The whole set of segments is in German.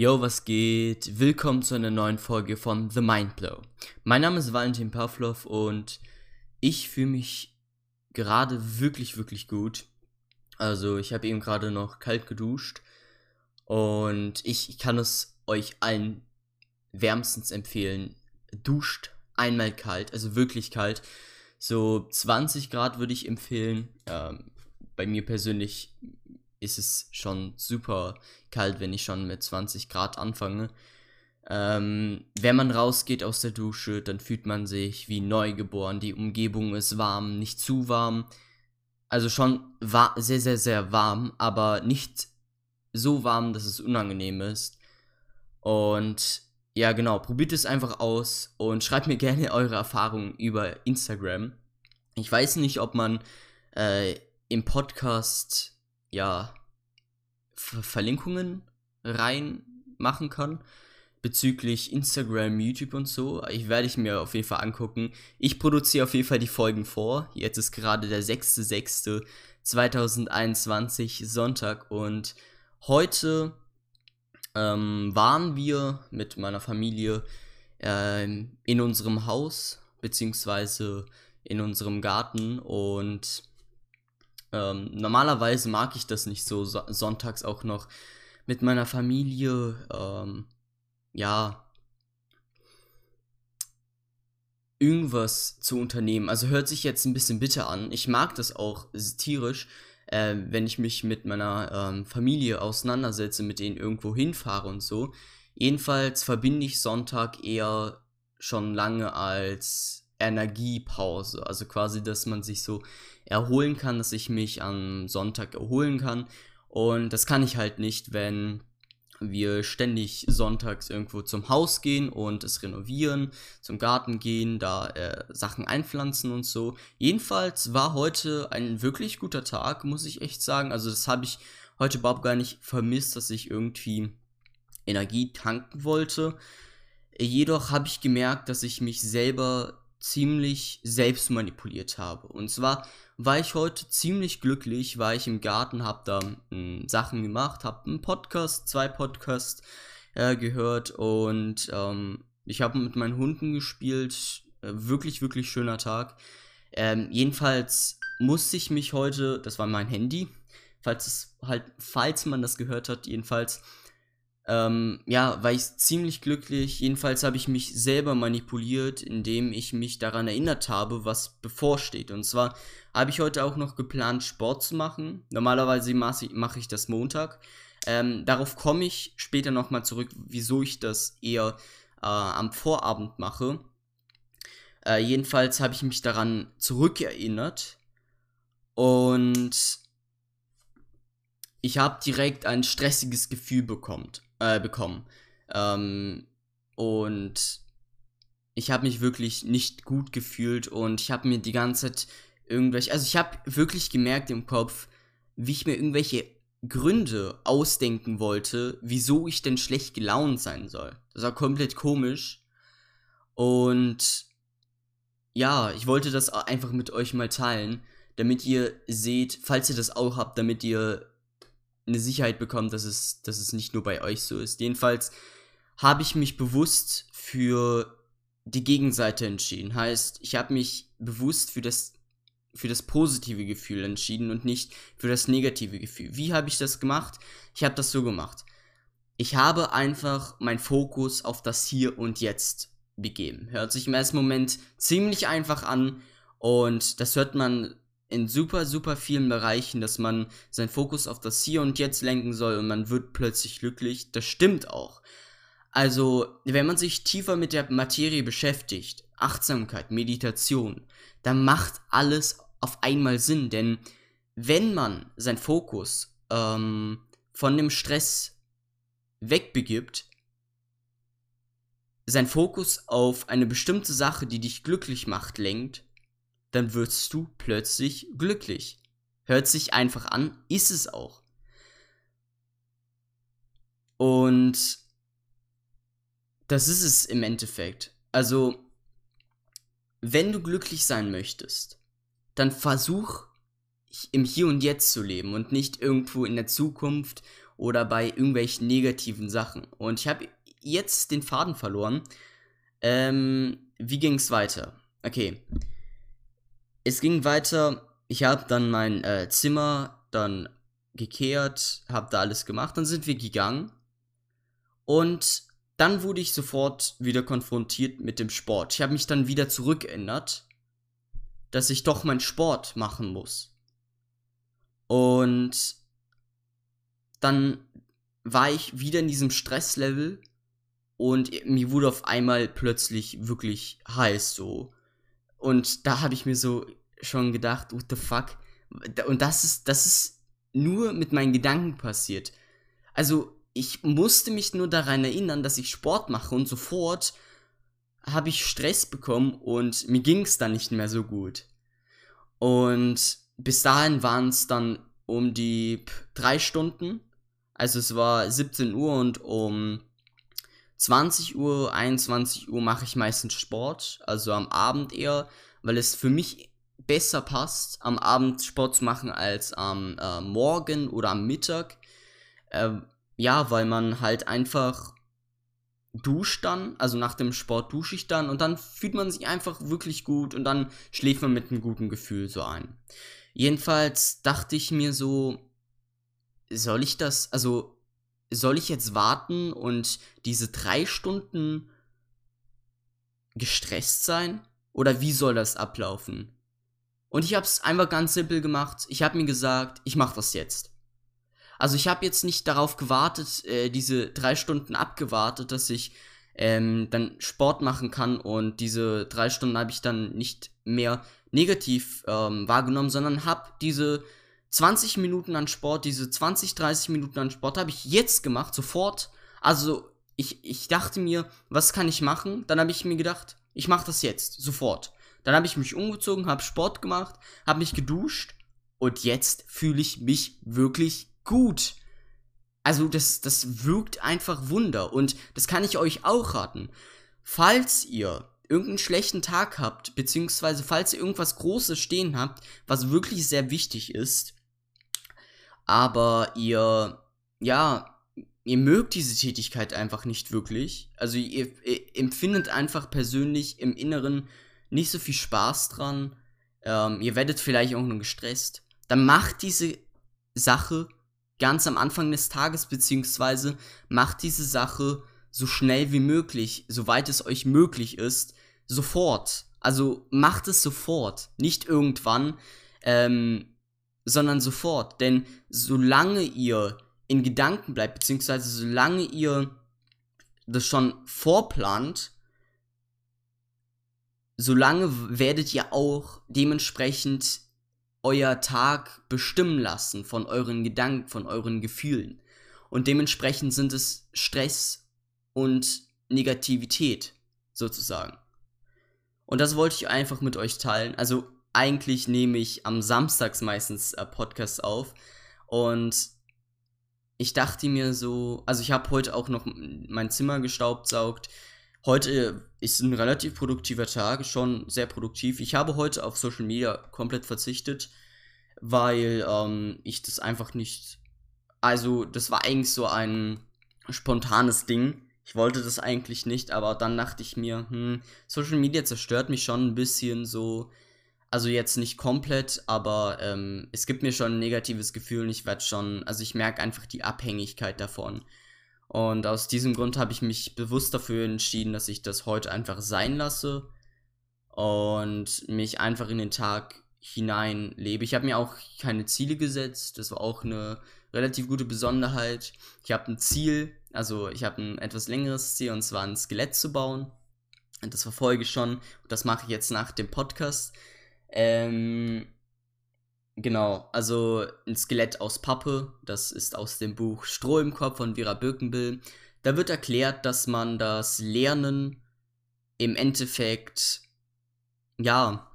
Yo, was geht? Willkommen zu einer neuen Folge von The Mindblow. Mein Name ist Valentin Pavlov und ich fühle mich gerade wirklich, wirklich gut. Also, ich habe eben gerade noch kalt geduscht und ich, ich kann es euch allen wärmstens empfehlen. Duscht einmal kalt, also wirklich kalt. So 20 Grad würde ich empfehlen. Ähm, bei mir persönlich ist es schon super kalt, wenn ich schon mit 20 Grad anfange. Ähm, wenn man rausgeht aus der Dusche, dann fühlt man sich wie neugeboren. Die Umgebung ist warm, nicht zu warm. Also schon sehr, sehr, sehr warm, aber nicht so warm, dass es unangenehm ist. Und ja, genau, probiert es einfach aus und schreibt mir gerne eure Erfahrungen über Instagram. Ich weiß nicht, ob man äh, im Podcast ja, Ver Verlinkungen reinmachen kann bezüglich Instagram, YouTube und so. Ich werde ich mir auf jeden Fall angucken. Ich produziere auf jeden Fall die Folgen vor. Jetzt ist gerade der 6.6.2021 Sonntag und heute ähm, waren wir mit meiner Familie ähm, in unserem Haus beziehungsweise in unserem Garten und ähm, normalerweise mag ich das nicht so, so, sonntags auch noch mit meiner Familie, ähm, ja, irgendwas zu unternehmen. Also hört sich jetzt ein bisschen bitter an. Ich mag das auch tierisch, äh, wenn ich mich mit meiner ähm, Familie auseinandersetze, mit denen irgendwo hinfahre und so. Jedenfalls verbinde ich Sonntag eher schon lange als Energiepause. Also quasi, dass man sich so erholen kann, dass ich mich am Sonntag erholen kann. Und das kann ich halt nicht, wenn wir ständig sonntags irgendwo zum Haus gehen und es renovieren, zum Garten gehen, da äh, Sachen einpflanzen und so. Jedenfalls war heute ein wirklich guter Tag, muss ich echt sagen. Also das habe ich heute überhaupt gar nicht vermisst, dass ich irgendwie Energie tanken wollte. Jedoch habe ich gemerkt, dass ich mich selber ziemlich selbst manipuliert habe. Und zwar war ich heute ziemlich glücklich, war ich im Garten, hab da mh, hm, Sachen gemacht, hab einen Podcast, zwei Podcasts äh, gehört und ähm, ich habe mit meinen Hunden gespielt. Äh, wirklich, wirklich schöner Tag. Ähm, jedenfalls musste ich mich heute, das war mein Handy, falls es halt, falls man das gehört hat, jedenfalls ähm, ja, war ich ziemlich glücklich. Jedenfalls habe ich mich selber manipuliert, indem ich mich daran erinnert habe, was bevorsteht. Und zwar habe ich heute auch noch geplant, Sport zu machen. Normalerweise mache ich das Montag. Ähm, darauf komme ich später nochmal zurück, wieso ich das eher äh, am Vorabend mache. Äh, jedenfalls habe ich mich daran zurückerinnert. Und ich habe direkt ein stressiges Gefühl bekommen äh, bekommen. Ähm, und ich habe mich wirklich nicht gut gefühlt und ich habe mir die ganze Zeit irgendwelche, also ich habe wirklich gemerkt im Kopf, wie ich mir irgendwelche Gründe ausdenken wollte, wieso ich denn schlecht gelaunt sein soll. Das war komplett komisch. Und ja, ich wollte das einfach mit euch mal teilen, damit ihr seht, falls ihr das auch habt, damit ihr eine Sicherheit bekommt, dass es, dass es nicht nur bei euch so ist. Jedenfalls habe ich mich bewusst für die Gegenseite entschieden. Heißt, ich habe mich bewusst für das, für das positive Gefühl entschieden und nicht für das negative Gefühl. Wie habe ich das gemacht? Ich habe das so gemacht. Ich habe einfach meinen Fokus auf das Hier und Jetzt begeben. Hört sich im ersten Moment ziemlich einfach an und das hört man in super, super vielen Bereichen, dass man seinen Fokus auf das Hier und Jetzt lenken soll und man wird plötzlich glücklich. Das stimmt auch. Also, wenn man sich tiefer mit der Materie beschäftigt, Achtsamkeit, Meditation, dann macht alles auf einmal Sinn, denn wenn man seinen Fokus ähm, von dem Stress wegbegibt, sein Fokus auf eine bestimmte Sache, die dich glücklich macht, lenkt, dann wirst du plötzlich glücklich. Hört sich einfach an, ist es auch. Und das ist es im Endeffekt. Also, wenn du glücklich sein möchtest, dann versuch im Hier und Jetzt zu leben und nicht irgendwo in der Zukunft oder bei irgendwelchen negativen Sachen. Und ich habe jetzt den Faden verloren. Ähm, wie ging es weiter? Okay. Es ging weiter. Ich habe dann mein äh, Zimmer dann gekehrt, habe da alles gemacht. Dann sind wir gegangen. Und dann wurde ich sofort wieder konfrontiert mit dem Sport. Ich habe mich dann wieder zurückgeändert, dass ich doch meinen Sport machen muss. Und dann war ich wieder in diesem Stresslevel und mir wurde auf einmal plötzlich wirklich heiß so. Und da habe ich mir so schon gedacht, what the fuck? Und das ist, das ist nur mit meinen Gedanken passiert. Also, ich musste mich nur daran erinnern, dass ich Sport mache und sofort habe ich Stress bekommen und mir ging es dann nicht mehr so gut. Und bis dahin waren es dann um die drei Stunden. Also es war 17 Uhr und um 20 Uhr, 21 Uhr mache ich meistens Sport. Also am Abend eher, weil es für mich besser passt, am Abend Sport zu machen als am äh, Morgen oder am Mittag. Äh, ja, weil man halt einfach duscht dann, also nach dem Sport dusche ich dann und dann fühlt man sich einfach wirklich gut und dann schläft man mit einem guten Gefühl so ein. Jedenfalls dachte ich mir so, soll ich das, also soll ich jetzt warten und diese drei Stunden gestresst sein? Oder wie soll das ablaufen? Und ich habe es einfach ganz simpel gemacht. Ich habe mir gesagt, ich mache das jetzt. Also ich habe jetzt nicht darauf gewartet, äh, diese drei Stunden abgewartet, dass ich ähm, dann Sport machen kann und diese drei Stunden habe ich dann nicht mehr negativ ähm, wahrgenommen, sondern habe diese 20 Minuten an Sport, diese 20, 30 Minuten an Sport habe ich jetzt gemacht, sofort. Also ich, ich dachte mir, was kann ich machen? Dann habe ich mir gedacht, ich mache das jetzt, sofort. Dann habe ich mich umgezogen, habe Sport gemacht, habe mich geduscht und jetzt fühle ich mich wirklich gut. Also das, das wirkt einfach Wunder und das kann ich euch auch raten. Falls ihr irgendeinen schlechten Tag habt, beziehungsweise falls ihr irgendwas Großes stehen habt, was wirklich sehr wichtig ist, aber ihr, ja, ihr mögt diese Tätigkeit einfach nicht wirklich, also ihr, ihr empfindet einfach persönlich im Inneren nicht so viel Spaß dran, ähm, ihr werdet vielleicht auch nur gestresst, dann macht diese Sache ganz am Anfang des Tages, beziehungsweise macht diese Sache so schnell wie möglich, soweit es euch möglich ist, sofort. Also macht es sofort, nicht irgendwann, ähm, sondern sofort. Denn solange ihr in Gedanken bleibt, beziehungsweise solange ihr das schon vorplant, solange werdet ihr auch dementsprechend euer Tag bestimmen lassen von euren Gedanken, von euren Gefühlen. Und dementsprechend sind es Stress und Negativität sozusagen. Und das wollte ich einfach mit euch teilen. Also eigentlich nehme ich am Samstags meistens äh, Podcasts auf und ich dachte mir so, also ich habe heute auch noch mein Zimmer gestaubsaugt. Heute ist ein relativ produktiver Tag, schon sehr produktiv. Ich habe heute auf Social Media komplett verzichtet, weil ähm, ich das einfach nicht. Also, das war eigentlich so ein spontanes Ding. Ich wollte das eigentlich nicht, aber dann dachte ich mir, hm, Social Media zerstört mich schon ein bisschen so. Also jetzt nicht komplett, aber ähm, es gibt mir schon ein negatives Gefühl und ich werde schon, also ich merke einfach die Abhängigkeit davon. Und aus diesem Grund habe ich mich bewusst dafür entschieden, dass ich das heute einfach sein lasse und mich einfach in den Tag hinein lebe. Ich habe mir auch keine Ziele gesetzt. Das war auch eine relativ gute Besonderheit. Ich habe ein Ziel, also ich habe ein etwas längeres Ziel und zwar ein Skelett zu bauen. Und das verfolge ich schon. Das mache ich jetzt nach dem Podcast. Ähm, Genau, also ein Skelett aus Pappe, das ist aus dem Buch Stroh im Kopf von Vera Birkenbill. Da wird erklärt, dass man das Lernen im Endeffekt, ja,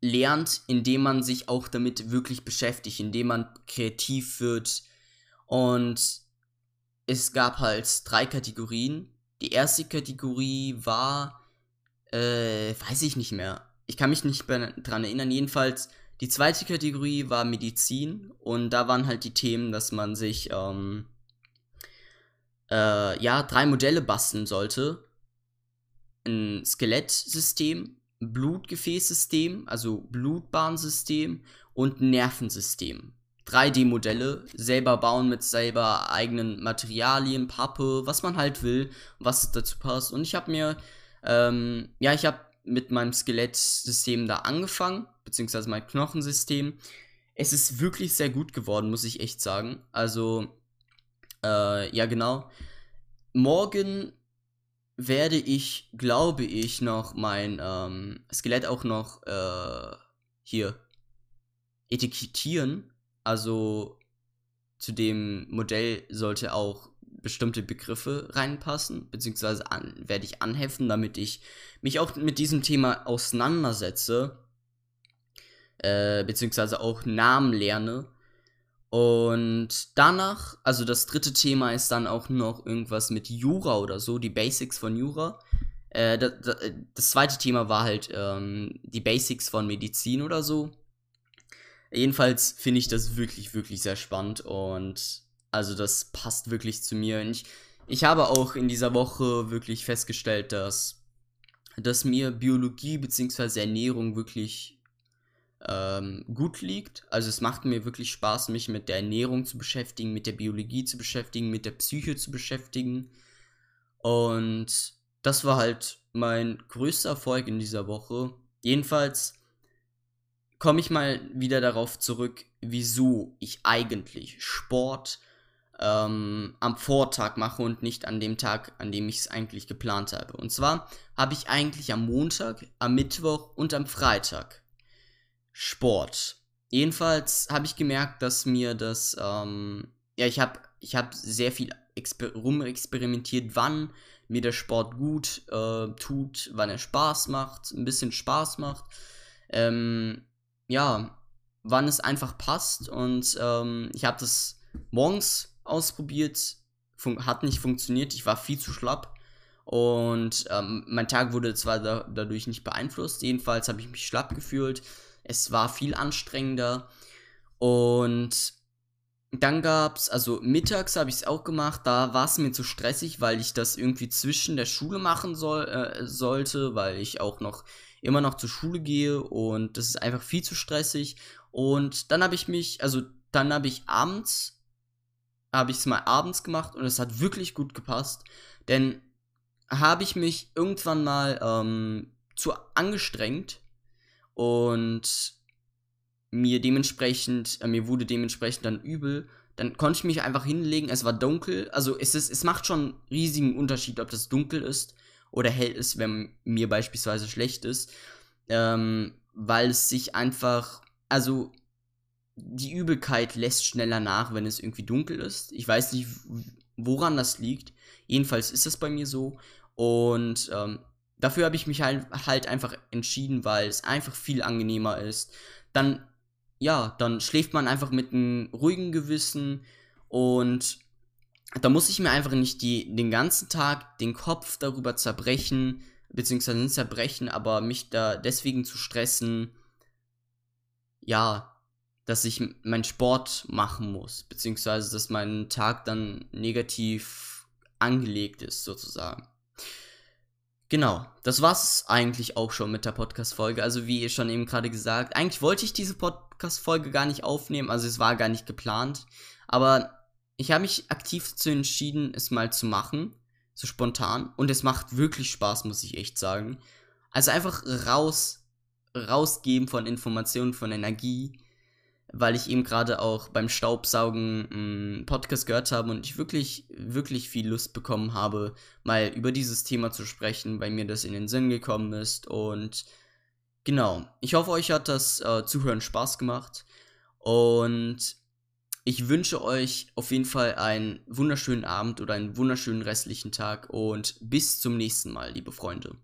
lernt, indem man sich auch damit wirklich beschäftigt, indem man kreativ wird. Und es gab halt drei Kategorien. Die erste Kategorie war, äh, weiß ich nicht mehr. Ich kann mich nicht dran erinnern. Jedenfalls Die zweite Kategorie war Medizin und da waren halt die Themen, dass man sich ähm, äh, ja drei Modelle basteln sollte. Ein Skelettsystem, Blutgefäßsystem, also Blutbahnsystem und Nervensystem. 3D-Modelle selber bauen mit selber eigenen Materialien, Pappe, was man halt will, was dazu passt. Und ich habe mir, ähm, ja, ich habe mit meinem Skelettsystem da angefangen, beziehungsweise mein Knochensystem. Es ist wirklich sehr gut geworden, muss ich echt sagen. Also, äh, ja, genau. Morgen werde ich, glaube ich, noch mein ähm, Skelett auch noch äh, hier etikettieren. Also zu dem Modell sollte auch bestimmte Begriffe reinpassen, beziehungsweise an, werde ich anheften, damit ich mich auch mit diesem Thema auseinandersetze, äh, beziehungsweise auch Namen lerne. Und danach, also das dritte Thema ist dann auch noch irgendwas mit Jura oder so, die Basics von Jura. Äh, das, das, zweite Thema war halt ähm, die Basics von Medizin oder so. Jedenfalls finde ich das wirklich, wirklich sehr spannend und also das passt wirklich zu mir. Und ich, ich habe auch in dieser Woche wirklich festgestellt, dass, dass mir Biologie bzw. Ernährung wirklich ähm, gut liegt. Also es macht mir wirklich Spaß, mich mit der Ernährung zu beschäftigen, mit der Biologie zu beschäftigen, mit der Psyche zu beschäftigen. Und das war halt mein größter Erfolg in dieser Woche. Jedenfalls komme ich mal wieder darauf zurück, wieso ich eigentlich Sport ähm, am Vortag mache und nicht an dem Tag, an dem ich es eigentlich geplant habe. Und zwar habe ich eigentlich am Montag, am Mittwoch und am Freitag Sport. Jedenfalls habe ich gemerkt, dass mir das, ähm, ja, ich habe ich hab sehr viel exper rumexperimentiert, wann mir der Sport gut äh, tut, wann er Spaß macht, ein bisschen Spaß macht. Ähm, ja, wann es einfach passt. Und ähm, ich habe das morgens ausprobiert, hat nicht funktioniert. Ich war viel zu schlapp. Und ähm, mein Tag wurde zwar da dadurch nicht beeinflusst, jedenfalls habe ich mich schlapp gefühlt. Es war viel anstrengender. Und dann gab es, also mittags habe ich es auch gemacht, da war es mir zu stressig, weil ich das irgendwie zwischen der Schule machen soll, äh, sollte, weil ich auch noch immer noch zur Schule gehe und das ist einfach viel zu stressig. Und dann habe ich mich, also dann habe ich abends, habe ich es mal abends gemacht und es hat wirklich gut gepasst, denn habe ich mich irgendwann mal ähm, zu angestrengt und mir dementsprechend, äh, mir wurde dementsprechend dann übel. Dann konnte ich mich einfach hinlegen, es war dunkel. Also es, ist, es macht schon einen riesigen Unterschied, ob das dunkel ist oder hell ist, wenn mir beispielsweise schlecht ist. Ähm, weil es sich einfach, also die Übelkeit lässt schneller nach, wenn es irgendwie dunkel ist. Ich weiß nicht, woran das liegt. Jedenfalls ist es bei mir so. Und ähm, dafür habe ich mich halt, halt einfach entschieden, weil es einfach viel angenehmer ist. Dann, ja, dann schläft man einfach mit einem ruhigen Gewissen und da muss ich mir einfach nicht die, den ganzen Tag den Kopf darüber zerbrechen, beziehungsweise nicht zerbrechen, aber mich da deswegen zu stressen, ja, dass ich meinen Sport machen muss, beziehungsweise dass mein Tag dann negativ angelegt ist, sozusagen. Genau, das war's eigentlich auch schon mit der Podcast-Folge. Also, wie ihr schon eben gerade gesagt, eigentlich wollte ich diese Podcast-Folge gar nicht aufnehmen, also es war gar nicht geplant. Aber ich habe mich aktiv dazu entschieden, es mal zu machen. So spontan. Und es macht wirklich Spaß, muss ich echt sagen. Also einfach raus, rausgeben von Informationen, von Energie. Weil ich eben gerade auch beim Staubsaugen einen Podcast gehört habe und ich wirklich, wirklich viel Lust bekommen habe, mal über dieses Thema zu sprechen, weil mir das in den Sinn gekommen ist. Und genau, ich hoffe, euch hat das äh, Zuhören Spaß gemacht. Und ich wünsche euch auf jeden Fall einen wunderschönen Abend oder einen wunderschönen restlichen Tag und bis zum nächsten Mal, liebe Freunde.